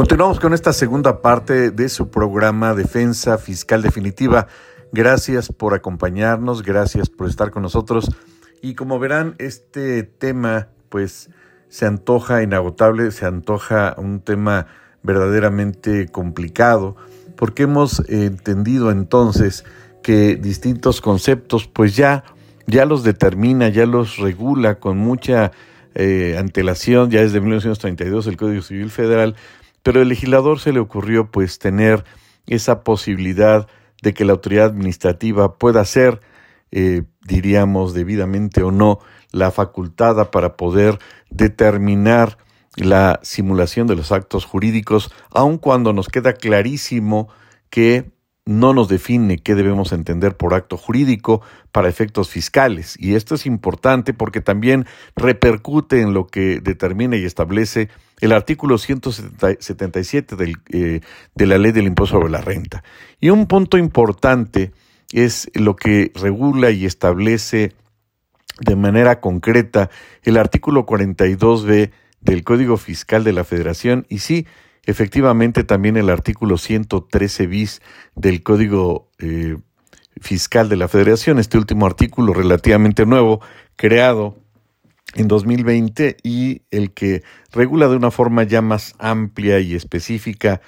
Continuamos con esta segunda parte de su programa Defensa Fiscal Definitiva. Gracias por acompañarnos, gracias por estar con nosotros. Y como verán, este tema pues se antoja inagotable, se antoja un tema verdaderamente complicado, porque hemos entendido entonces que distintos conceptos pues ya, ya los determina, ya los regula con mucha eh, antelación, ya desde 1932 el Código Civil Federal, pero al legislador se le ocurrió pues tener esa posibilidad de que la autoridad administrativa pueda ser, eh, diríamos debidamente o no, la facultada para poder determinar la simulación de los actos jurídicos, aun cuando nos queda clarísimo que no nos define qué debemos entender por acto jurídico para efectos fiscales. Y esto es importante porque también repercute en lo que determina y establece el artículo 177 del, eh, de la ley del impuesto sobre la renta. Y un punto importante es lo que regula y establece de manera concreta el artículo 42b del Código Fiscal de la Federación y sí, efectivamente también el artículo 113 bis del Código eh, Fiscal de la Federación, este último artículo relativamente nuevo, creado en 2020 y el que regula de una forma ya más amplia y específica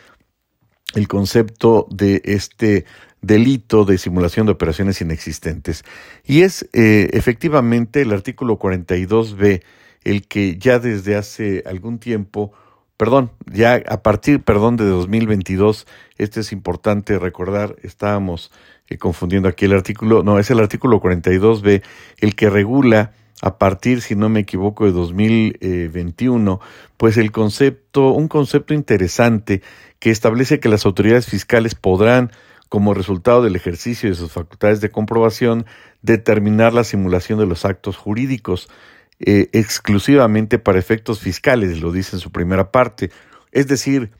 el concepto de este delito de simulación de operaciones inexistentes. Y es eh, efectivamente el artículo 42b el que ya desde hace algún tiempo, perdón, ya a partir, perdón, de 2022, este es importante recordar, estábamos eh, confundiendo aquí el artículo, no, es el artículo 42b el que regula a partir, si no me equivoco, de 2021, pues el concepto, un concepto interesante que establece que las autoridades fiscales podrán, como resultado del ejercicio de sus facultades de comprobación, determinar la simulación de los actos jurídicos eh, exclusivamente para efectos fiscales, lo dice en su primera parte. Es decir,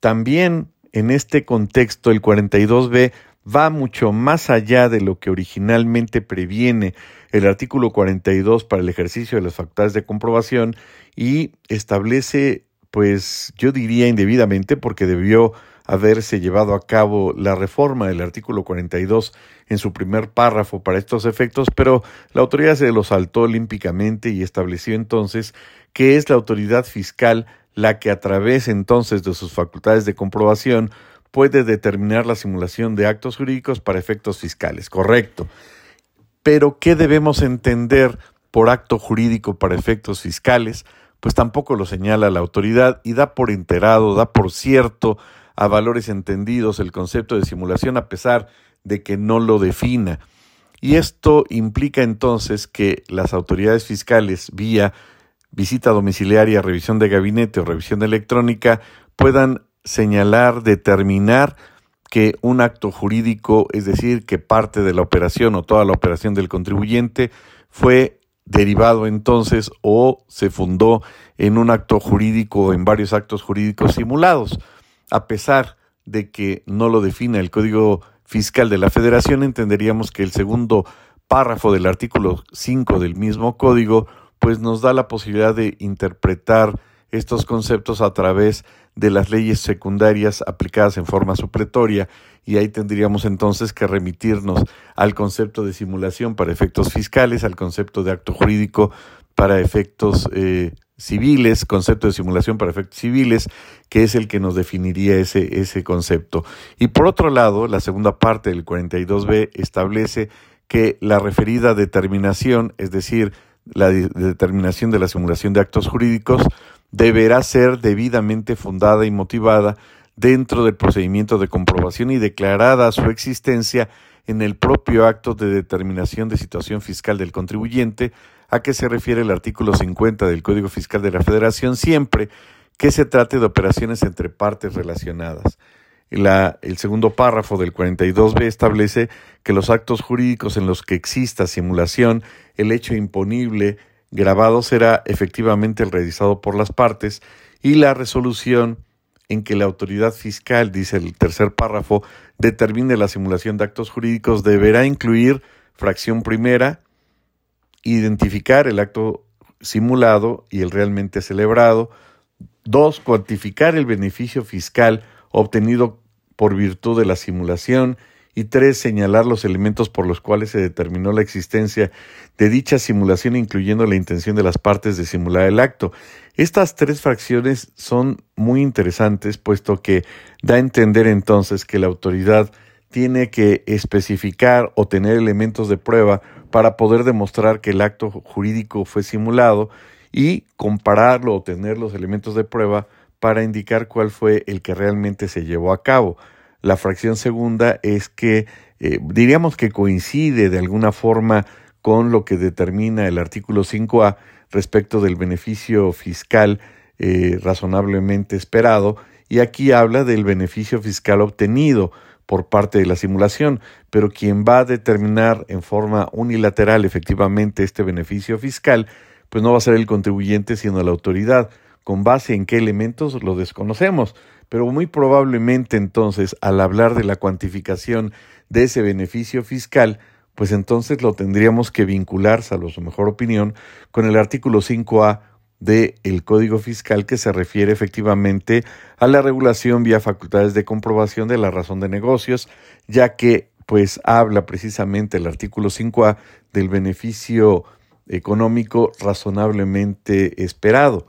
también en este contexto el 42b va mucho más allá de lo que originalmente previene el artículo 42 para el ejercicio de las facultades de comprobación y establece, pues yo diría indebidamente, porque debió haberse llevado a cabo la reforma del artículo 42 en su primer párrafo para estos efectos, pero la autoridad se lo saltó olímpicamente y estableció entonces que es la autoridad fiscal la que a través entonces de sus facultades de comprobación puede determinar la simulación de actos jurídicos para efectos fiscales. Correcto. Pero, ¿qué debemos entender por acto jurídico para efectos fiscales? Pues tampoco lo señala la autoridad y da por enterado, da por cierto a valores entendidos el concepto de simulación a pesar de que no lo defina. Y esto implica entonces que las autoridades fiscales vía visita domiciliaria, revisión de gabinete o revisión electrónica puedan señalar, determinar que un acto jurídico, es decir, que parte de la operación o toda la operación del contribuyente fue derivado entonces o se fundó en un acto jurídico o en varios actos jurídicos simulados. A pesar de que no lo define el Código Fiscal de la Federación, entenderíamos que el segundo párrafo del artículo 5 del mismo código pues nos da la posibilidad de interpretar estos conceptos a través de las leyes secundarias aplicadas en forma supletoria y ahí tendríamos entonces que remitirnos al concepto de simulación para efectos fiscales, al concepto de acto jurídico para efectos eh, civiles, concepto de simulación para efectos civiles, que es el que nos definiría ese, ese concepto. Y por otro lado, la segunda parte del 42b establece que la referida determinación, es decir, la determinación de la simulación de actos jurídicos, deberá ser debidamente fundada y motivada dentro del procedimiento de comprobación y declarada su existencia en el propio acto de determinación de situación fiscal del contribuyente, a que se refiere el artículo 50 del Código Fiscal de la Federación, siempre que se trate de operaciones entre partes relacionadas. La, el segundo párrafo del 42b establece que los actos jurídicos en los que exista simulación, el hecho imponible grabado será efectivamente el realizado por las partes y la resolución en que la autoridad fiscal, dice el tercer párrafo, determine la simulación de actos jurídicos deberá incluir fracción primera, identificar el acto simulado y el realmente celebrado, Dos, cuantificar el beneficio fiscal obtenido por virtud de la simulación. Y tres, señalar los elementos por los cuales se determinó la existencia de dicha simulación, incluyendo la intención de las partes de simular el acto. Estas tres fracciones son muy interesantes, puesto que da a entender entonces que la autoridad tiene que especificar o tener elementos de prueba para poder demostrar que el acto jurídico fue simulado y compararlo o tener los elementos de prueba para indicar cuál fue el que realmente se llevó a cabo. La fracción segunda es que eh, diríamos que coincide de alguna forma con lo que determina el artículo 5A respecto del beneficio fiscal eh, razonablemente esperado y aquí habla del beneficio fiscal obtenido por parte de la simulación, pero quien va a determinar en forma unilateral efectivamente este beneficio fiscal, pues no va a ser el contribuyente, sino la autoridad. ¿Con base en qué elementos lo desconocemos? Pero muy probablemente entonces, al hablar de la cuantificación de ese beneficio fiscal, pues entonces lo tendríamos que vincular, salvo su mejor opinión, con el artículo 5A del el Código Fiscal que se refiere efectivamente a la regulación vía facultades de comprobación de la razón de negocios, ya que pues habla precisamente el artículo 5A del beneficio económico razonablemente esperado.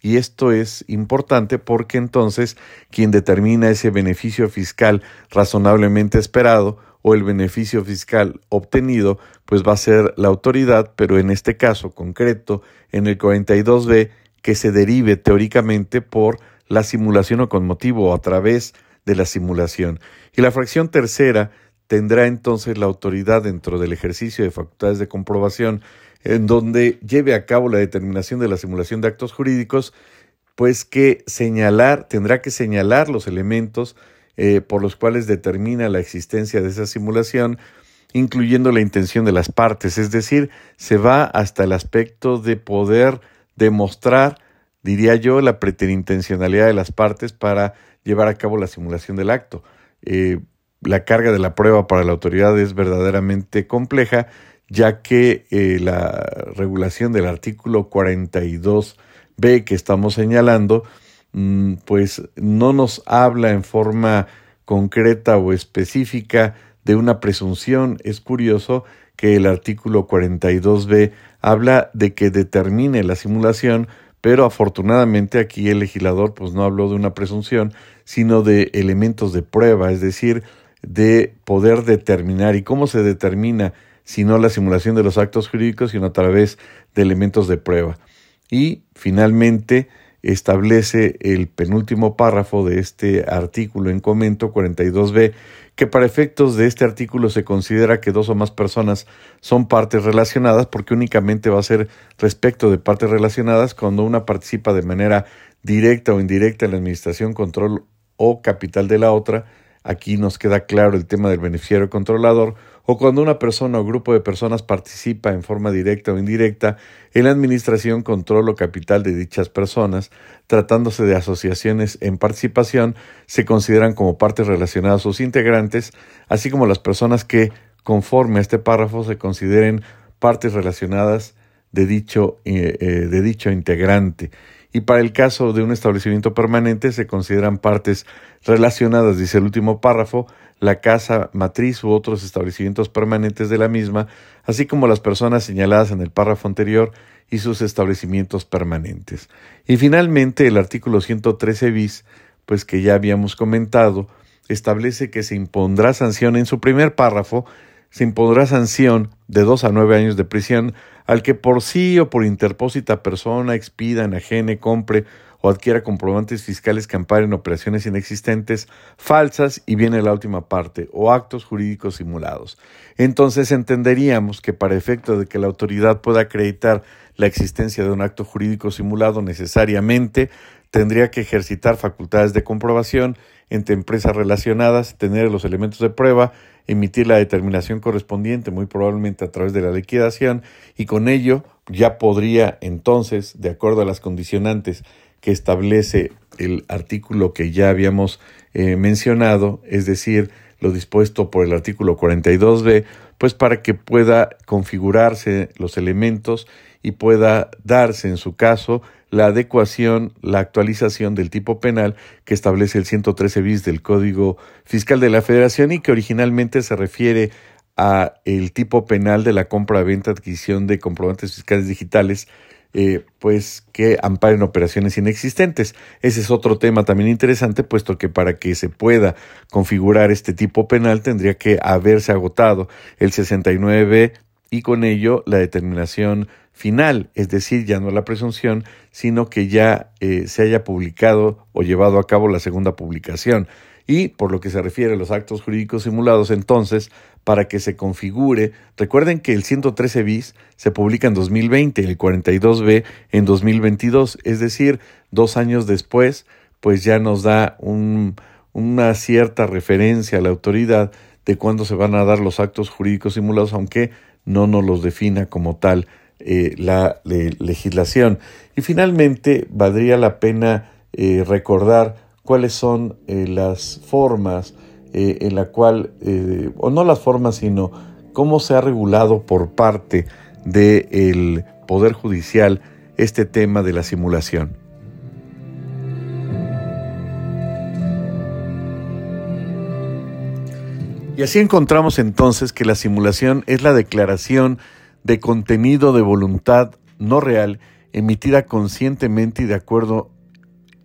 Y esto es importante porque entonces quien determina ese beneficio fiscal razonablemente esperado o el beneficio fiscal obtenido, pues va a ser la autoridad, pero en este caso concreto, en el 42b, que se derive teóricamente por la simulación o con motivo o a través de la simulación. Y la fracción tercera tendrá entonces la autoridad dentro del ejercicio de facultades de comprobación en donde lleve a cabo la determinación de la simulación de actos jurídicos, pues que señalar, tendrá que señalar los elementos eh, por los cuales determina la existencia de esa simulación, incluyendo la intención de las partes, es decir, se va hasta el aspecto de poder demostrar, diría yo, la preterintencionalidad de las partes para llevar a cabo la simulación del acto. Eh, la carga de la prueba para la autoridad es verdaderamente compleja ya que eh, la regulación del artículo 42b que estamos señalando, pues no nos habla en forma concreta o específica de una presunción. Es curioso que el artículo 42b habla de que determine la simulación, pero afortunadamente aquí el legislador pues no habló de una presunción, sino de elementos de prueba, es decir, de poder determinar y cómo se determina sino la simulación de los actos jurídicos, sino a través de elementos de prueba. Y finalmente establece el penúltimo párrafo de este artículo en comento 42b que para efectos de este artículo se considera que dos o más personas son partes relacionadas porque únicamente va a ser respecto de partes relacionadas cuando una participa de manera directa o indirecta en la administración, control o capital de la otra. Aquí nos queda claro el tema del beneficiario controlador o cuando una persona o grupo de personas participa en forma directa o indirecta en la administración, control o capital de dichas personas, tratándose de asociaciones en participación, se consideran como partes relacionadas sus integrantes, así como las personas que, conforme a este párrafo, se consideren partes relacionadas de dicho, eh, eh, de dicho integrante y para el caso de un establecimiento permanente se consideran partes relacionadas, dice el último párrafo, la casa matriz u otros establecimientos permanentes de la misma, así como las personas señaladas en el párrafo anterior y sus establecimientos permanentes. Y finalmente el artículo 113 bis, pues que ya habíamos comentado, establece que se impondrá sanción en su primer párrafo, se impondrá sanción de dos a nueve años de prisión al que por sí o por interpósita persona expida, enajene, compre o adquiera comprobantes fiscales que amparen operaciones inexistentes, falsas y viene la última parte, o actos jurídicos simulados. Entonces entenderíamos que para efecto de que la autoridad pueda acreditar la existencia de un acto jurídico simulado necesariamente tendría que ejercitar facultades de comprobación entre empresas relacionadas, tener los elementos de prueba, emitir la determinación correspondiente, muy probablemente a través de la liquidación, y con ello ya podría entonces, de acuerdo a las condicionantes que establece el artículo que ya habíamos eh, mencionado, es decir, lo dispuesto por el artículo 42b, pues para que pueda configurarse los elementos y pueda darse en su caso la adecuación, la actualización del tipo penal que establece el 113 bis del Código Fiscal de la Federación y que originalmente se refiere a el tipo penal de la compra, venta, adquisición de comprobantes fiscales digitales, eh, pues que amparen operaciones inexistentes. Ese es otro tema también interesante, puesto que para que se pueda configurar este tipo penal tendría que haberse agotado el 69 y con ello la determinación final, es decir, ya no la presunción, sino que ya eh, se haya publicado o llevado a cabo la segunda publicación. Y por lo que se refiere a los actos jurídicos simulados, entonces, para que se configure, recuerden que el 113 bis se publica en 2020 y el 42B en 2022, es decir, dos años después, pues ya nos da una cierta referencia a la autoridad de cuándo se van a dar los actos jurídicos simulados, aunque no nos los defina como tal eh, la legislación. Y finalmente, valdría la pena eh, recordar cuáles son eh, las formas en la cual, o no las formas, sino cómo se ha regulado por parte del Poder Judicial este tema de la simulación. Y así encontramos entonces que la simulación es la declaración de contenido de voluntad no real emitida conscientemente y de acuerdo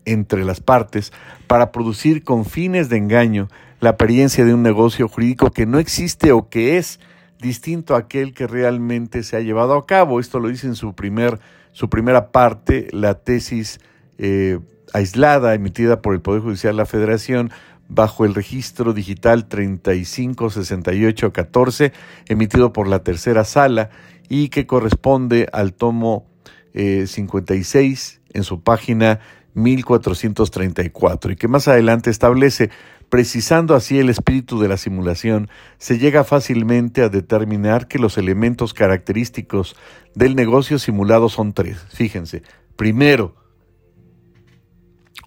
entre las partes para producir con fines de engaño la apariencia de un negocio jurídico que no existe o que es distinto a aquel que realmente se ha llevado a cabo. Esto lo dice en su, primer, su primera parte, la tesis eh, aislada emitida por el Poder Judicial de la Federación bajo el registro digital 356814 emitido por la tercera sala y que corresponde al tomo 56 eh, en su página 1434 y que más adelante establece Precisando así el espíritu de la simulación, se llega fácilmente a determinar que los elementos característicos del negocio simulado son tres. Fíjense, primero,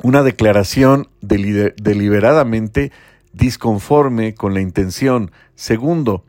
una declaración deliberadamente disconforme con la intención. Segundo,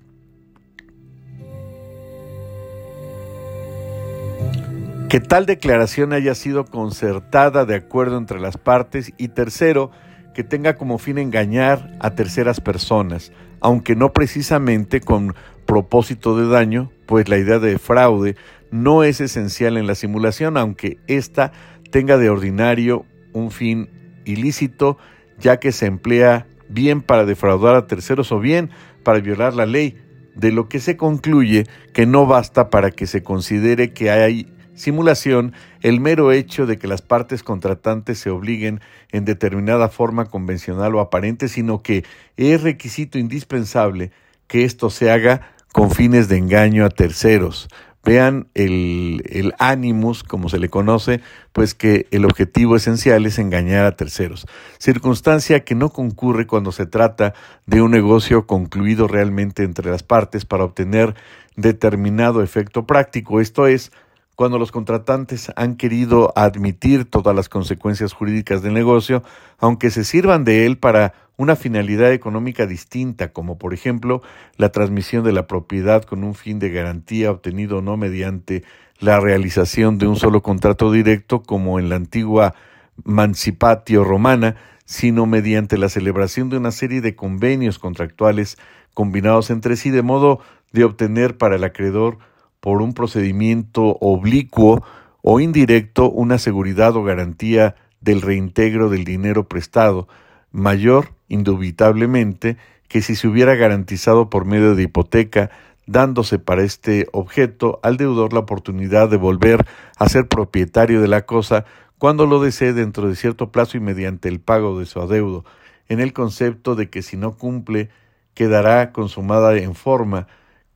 que tal declaración haya sido concertada de acuerdo entre las partes. Y tercero, que tenga como fin engañar a terceras personas, aunque no precisamente con propósito de daño, pues la idea de fraude no es esencial en la simulación, aunque ésta tenga de ordinario un fin ilícito, ya que se emplea bien para defraudar a terceros o bien para violar la ley, de lo que se concluye que no basta para que se considere que hay simulación el mero hecho de que las partes contratantes se obliguen en determinada forma convencional o aparente, sino que es requisito indispensable que esto se haga con fines de engaño a terceros, Vean el, el animus, como se le conoce, pues que el objetivo esencial es engañar a terceros, circunstancia que no concurre cuando se trata de un negocio concluido realmente entre las partes para obtener determinado efecto práctico, esto es, cuando los contratantes han querido admitir todas las consecuencias jurídicas del negocio, aunque se sirvan de él para una finalidad económica distinta, como por ejemplo la transmisión de la propiedad con un fin de garantía obtenido no mediante la realización de un solo contrato directo, como en la antigua Mancipatio romana, sino mediante la celebración de una serie de convenios contractuales combinados entre sí, de modo de obtener para el acreedor por un procedimiento oblicuo o indirecto una seguridad o garantía del reintegro del dinero prestado, mayor, indubitablemente, que si se hubiera garantizado por medio de hipoteca, dándose para este objeto al deudor la oportunidad de volver a ser propietario de la cosa cuando lo desee dentro de cierto plazo y mediante el pago de su adeudo, en el concepto de que si no cumple quedará consumada en forma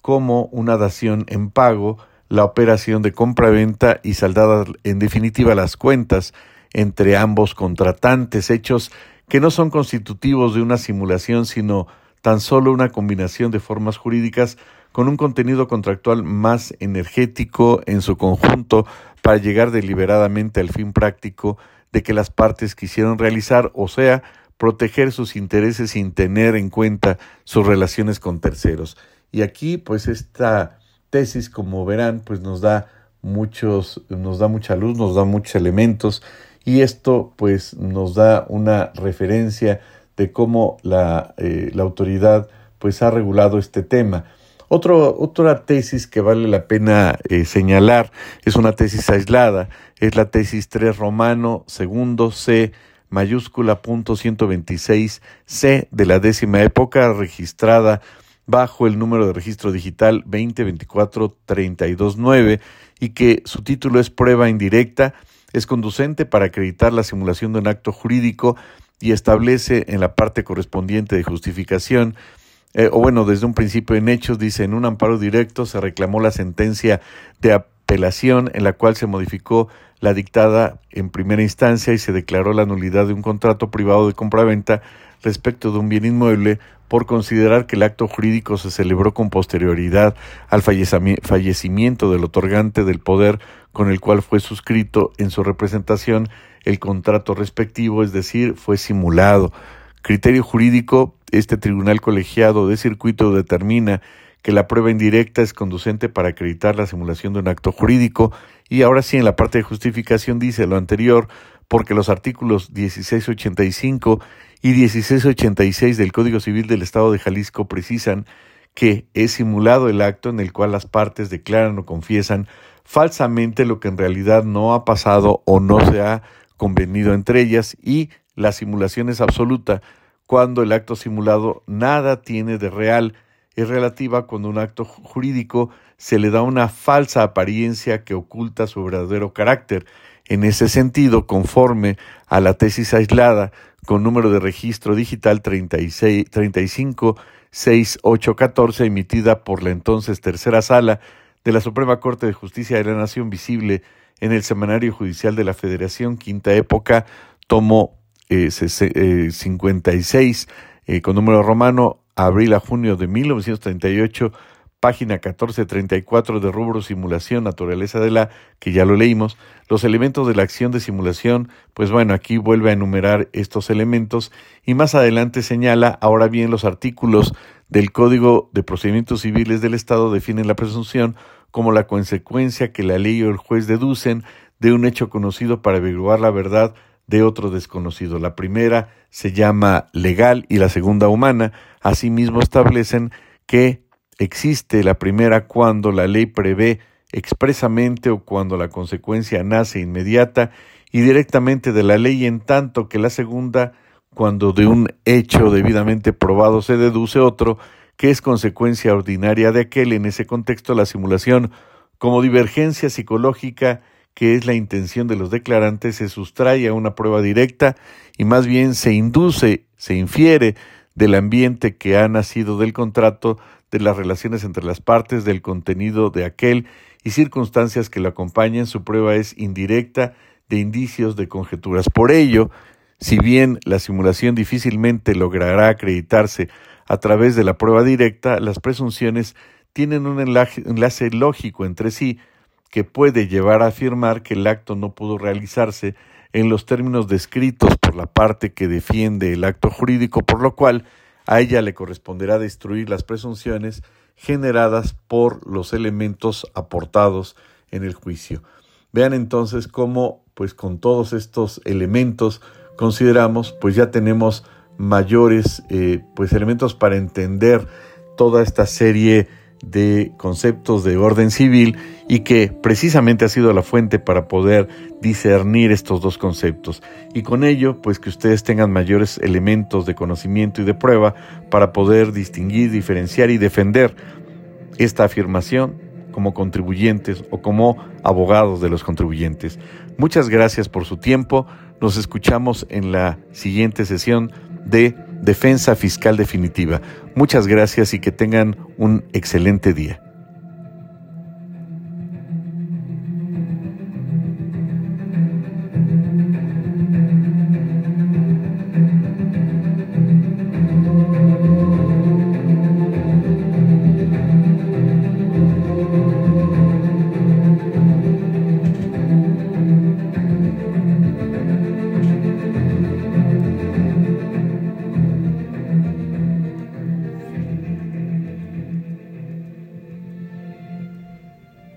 como una dación en pago, la operación de compra-venta y saldadas en definitiva las cuentas entre ambos contratantes, hechos que no son constitutivos de una simulación, sino tan solo una combinación de formas jurídicas con un contenido contractual más energético en su conjunto para llegar deliberadamente al fin práctico de que las partes quisieron realizar, o sea, proteger sus intereses sin tener en cuenta sus relaciones con terceros. Y aquí, pues esta tesis, como verán, pues nos da muchos, nos da mucha luz, nos da muchos elementos y esto pues nos da una referencia de cómo la, eh, la autoridad pues ha regulado este tema. Otro, otra tesis que vale la pena eh, señalar es una tesis aislada, es la tesis 3 romano segundo C mayúscula punto 126 C de la décima época registrada bajo el número de registro digital 2024329 y que su título es prueba indirecta, es conducente para acreditar la simulación de un acto jurídico y establece en la parte correspondiente de justificación eh, o bueno, desde un principio en hechos, dice, en un amparo directo se reclamó la sentencia de apelación en la cual se modificó la dictada en primera instancia y se declaró la nulidad de un contrato privado de compraventa respecto de un bien inmueble por considerar que el acto jurídico se celebró con posterioridad al fallecimiento del otorgante del poder con el cual fue suscrito en su representación el contrato respectivo, es decir, fue simulado. Criterio jurídico, este tribunal colegiado de circuito determina que la prueba indirecta es conducente para acreditar la simulación de un acto jurídico y ahora sí en la parte de justificación dice lo anterior porque los artículos 1685 y 1686 del Código Civil del Estado de Jalisco precisan que es simulado el acto en el cual las partes declaran o confiesan falsamente lo que en realidad no ha pasado o no se ha convenido entre ellas y la simulación es absoluta cuando el acto simulado nada tiene de real, es relativa cuando un acto jurídico se le da una falsa apariencia que oculta su verdadero carácter. En ese sentido, conforme a la tesis aislada con número de registro digital 36, 356814 emitida por la entonces tercera sala de la Suprema Corte de Justicia de la Nación visible en el Semanario Judicial de la Federación, quinta época, tomo 56 eh, eh, con número romano, abril a junio de 1938, página 1434 de rubro simulación, naturaleza de la, que ya lo leímos, los elementos de la acción de simulación, pues bueno, aquí vuelve a enumerar estos elementos y más adelante señala, ahora bien, los artículos del Código de Procedimientos Civiles del Estado definen la presunción como la consecuencia que la ley o el juez deducen de un hecho conocido para averiguar la verdad de otro desconocido. La primera se llama legal y la segunda humana. Asimismo establecen que existe la primera cuando la ley prevé expresamente o cuando la consecuencia nace inmediata y directamente de la ley, en tanto que la segunda cuando de un hecho debidamente probado se deduce otro que es consecuencia ordinaria de aquel. En ese contexto, la simulación como divergencia psicológica que es la intención de los declarantes, se sustrae a una prueba directa y más bien se induce, se infiere del ambiente que ha nacido del contrato, de las relaciones entre las partes, del contenido de aquel y circunstancias que lo acompañan. Su prueba es indirecta de indicios, de conjeturas. Por ello, si bien la simulación difícilmente logrará acreditarse a través de la prueba directa, las presunciones tienen un enlace, lógico entre sí, que puede llevar a afirmar que el acto no pudo realizarse en los términos descritos por la parte que defiende el acto jurídico, por lo cual a ella le corresponderá destruir las presunciones generadas por los elementos aportados en el juicio. Vean entonces cómo, pues con todos estos elementos, consideramos, pues ya tenemos mayores, eh, pues elementos para entender toda esta serie de conceptos de orden civil y que precisamente ha sido la fuente para poder discernir estos dos conceptos y con ello pues que ustedes tengan mayores elementos de conocimiento y de prueba para poder distinguir, diferenciar y defender esta afirmación como contribuyentes o como abogados de los contribuyentes. Muchas gracias por su tiempo. Nos escuchamos en la siguiente sesión de Defensa Fiscal Definitiva. Muchas gracias y que tengan un excelente día.